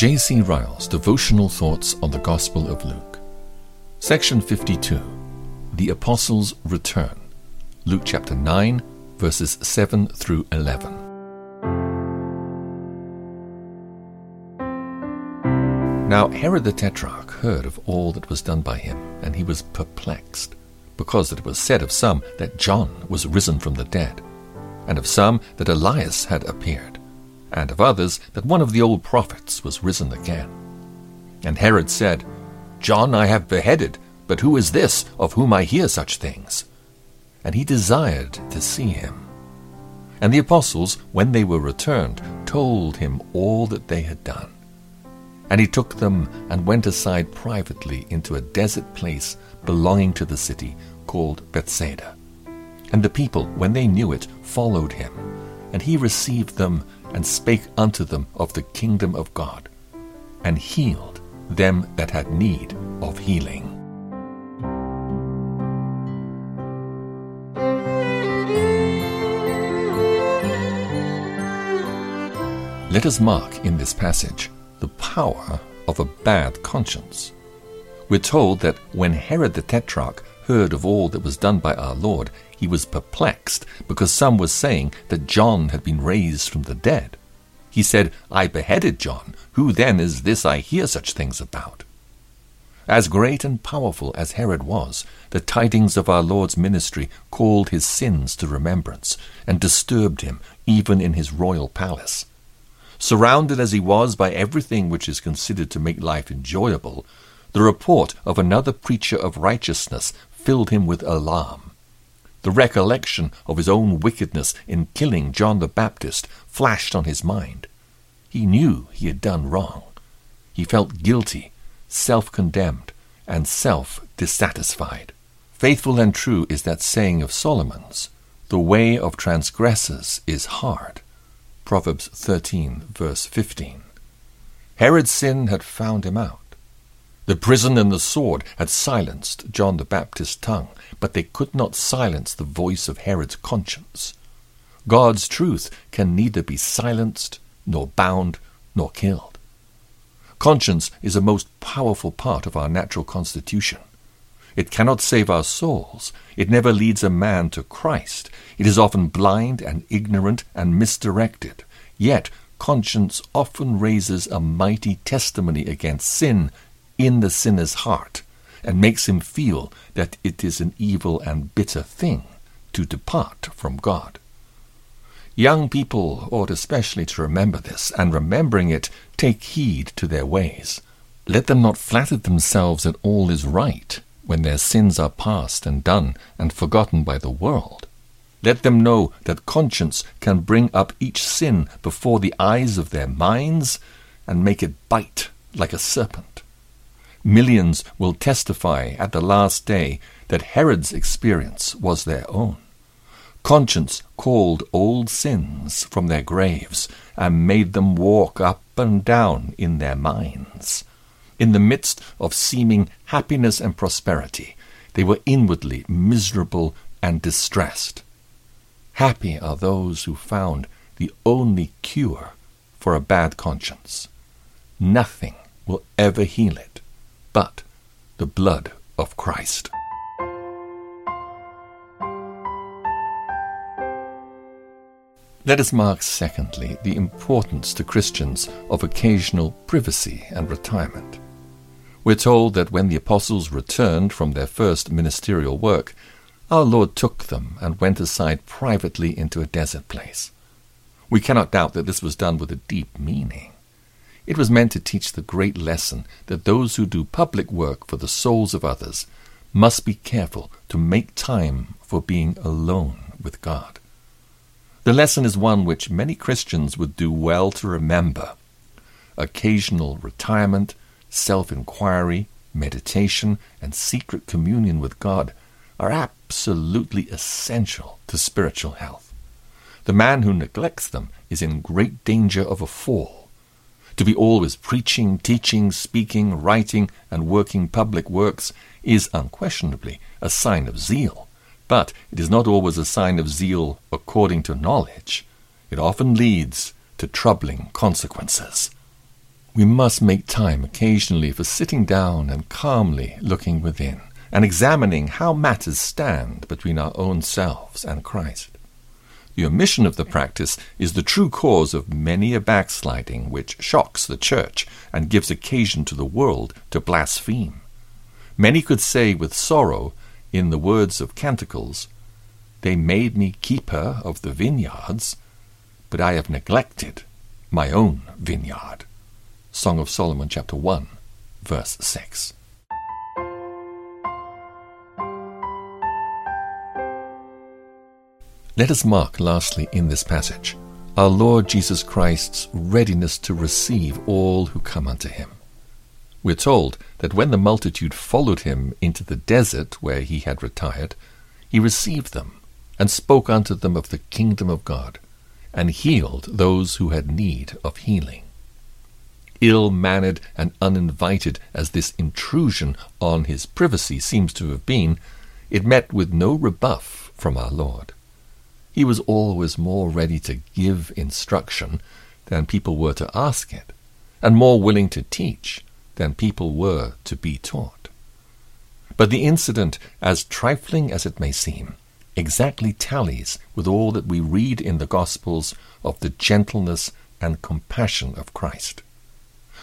J.C. Ryle's Devotional Thoughts on the Gospel of Luke. Section 52 The Apostles' Return. Luke chapter 9, verses 7 through 11. Now Herod the Tetrarch heard of all that was done by him, and he was perplexed, because it was said of some that John was risen from the dead, and of some that Elias had appeared and of others that one of the old prophets was risen again. And Herod said, John I have beheaded, but who is this of whom I hear such things? And he desired to see him. And the apostles, when they were returned, told him all that they had done. And he took them and went aside privately into a desert place belonging to the city called Bethsaida. And the people, when they knew it, followed him. And he received them and spake unto them of the kingdom of God, and healed them that had need of healing. Let us mark in this passage the power of a bad conscience. We're told that when Herod the Tetrarch heard of all that was done by our Lord, he was perplexed because some were saying that John had been raised from the dead. He said, I beheaded John. Who then is this I hear such things about? As great and powerful as Herod was, the tidings of our Lord's ministry called his sins to remembrance and disturbed him even in his royal palace. Surrounded as he was by everything which is considered to make life enjoyable, the report of another preacher of righteousness filled him with alarm. The recollection of his own wickedness in killing John the Baptist flashed on his mind. He knew he had done wrong. He felt guilty, self condemned, and self dissatisfied. Faithful and true is that saying of Solomon's The way of transgressors is hard. Proverbs 13, verse 15. Herod's sin had found him out. The prison and the sword had silenced John the Baptist's tongue, but they could not silence the voice of Herod's conscience. God's truth can neither be silenced, nor bound, nor killed. Conscience is a most powerful part of our natural constitution. It cannot save our souls. It never leads a man to Christ. It is often blind and ignorant and misdirected. Yet, conscience often raises a mighty testimony against sin in the sinner's heart and makes him feel that it is an evil and bitter thing to depart from God. Young people ought especially to remember this, and remembering it, take heed to their ways. Let them not flatter themselves that all is right when their sins are past and done and forgotten by the world. Let them know that conscience can bring up each sin before the eyes of their minds and make it bite like a serpent. Millions will testify at the last day that Herod's experience was their own. Conscience called old sins from their graves and made them walk up and down in their minds. In the midst of seeming happiness and prosperity, they were inwardly miserable and distressed. Happy are those who found the only cure for a bad conscience. Nothing will ever heal it but the blood of Christ. Let us mark, secondly, the importance to Christians of occasional privacy and retirement. We're told that when the apostles returned from their first ministerial work, our Lord took them and went aside privately into a desert place. We cannot doubt that this was done with a deep meaning. It was meant to teach the great lesson that those who do public work for the souls of others must be careful to make time for being alone with God. The lesson is one which many Christians would do well to remember. Occasional retirement, self inquiry, meditation, and secret communion with God are absolutely essential to spiritual health. The man who neglects them is in great danger of a fall to be always preaching, teaching, speaking, writing, and working public works is unquestionably a sign of zeal, but it is not always a sign of zeal according to knowledge. It often leads to troubling consequences. We must make time occasionally for sitting down and calmly looking within and examining how matters stand between our own selves and Christ. The omission of the practice is the true cause of many a backsliding which shocks the church and gives occasion to the world to blaspheme. Many could say with sorrow, in the words of Canticles, They made me keeper of the vineyards, but I have neglected my own vineyard. Song of Solomon, chapter 1, verse 6. Let us mark, lastly, in this passage, our Lord Jesus Christ's readiness to receive all who come unto him. We're told that when the multitude followed him into the desert where he had retired, he received them and spoke unto them of the kingdom of God, and healed those who had need of healing. Ill mannered and uninvited as this intrusion on his privacy seems to have been, it met with no rebuff from our Lord. He was always more ready to give instruction than people were to ask it, and more willing to teach than people were to be taught. But the incident, as trifling as it may seem, exactly tallies with all that we read in the Gospels of the gentleness and compassion of Christ.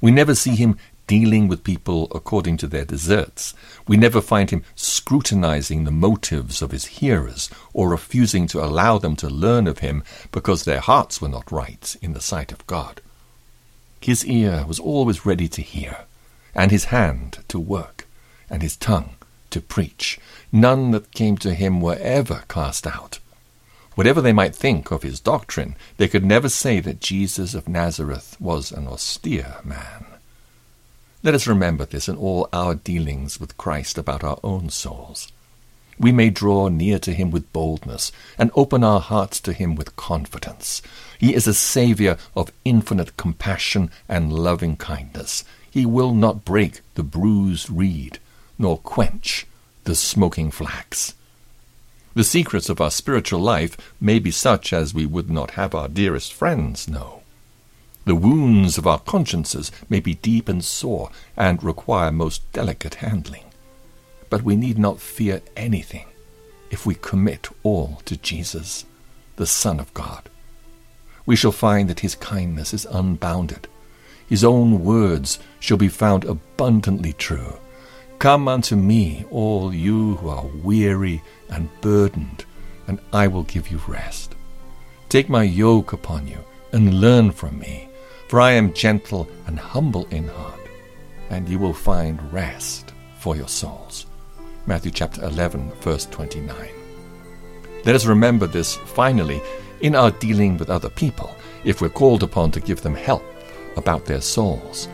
We never see him dealing with people according to their deserts. We never find him scrutinizing the motives of his hearers or refusing to allow them to learn of him because their hearts were not right in the sight of God. His ear was always ready to hear, and his hand to work, and his tongue to preach. None that came to him were ever cast out. Whatever they might think of his doctrine, they could never say that Jesus of Nazareth was an austere man. Let us remember this in all our dealings with Christ about our own souls. We may draw near to him with boldness and open our hearts to him with confidence. He is a Saviour of infinite compassion and loving kindness. He will not break the bruised reed, nor quench the smoking flax. The secrets of our spiritual life may be such as we would not have our dearest friends know. The wounds of our consciences may be deep and sore, and require most delicate handling. But we need not fear anything if we commit all to Jesus, the Son of God. We shall find that his kindness is unbounded. His own words shall be found abundantly true. Come unto me, all you who are weary and burdened, and I will give you rest. Take my yoke upon you and learn from me for I am gentle and humble in heart, and you will find rest for your souls. Matthew chapter 11, verse 29. Let us remember this finally in our dealing with other people, if we're called upon to give them help about their souls.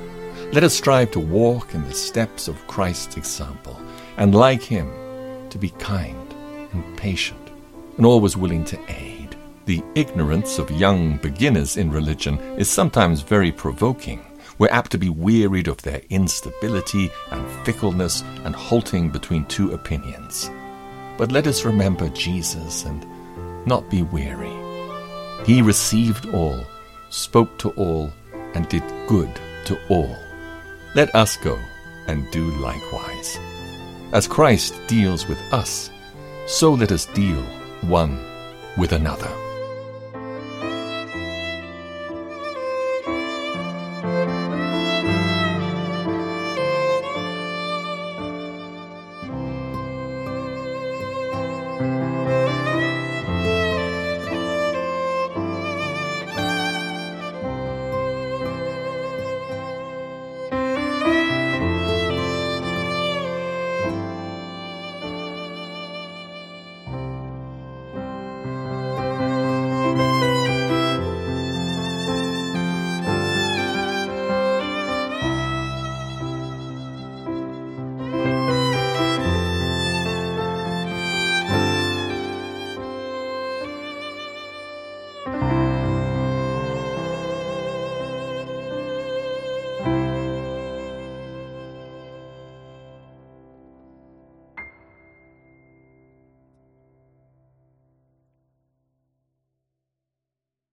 Let us strive to walk in the steps of Christ's example, and like him, to be kind and patient, and always willing to aid. The ignorance of young beginners in religion is sometimes very provoking. We're apt to be wearied of their instability and fickleness and halting between two opinions. But let us remember Jesus and not be weary. He received all, spoke to all, and did good to all. Let us go and do likewise. As Christ deals with us, so let us deal one with another.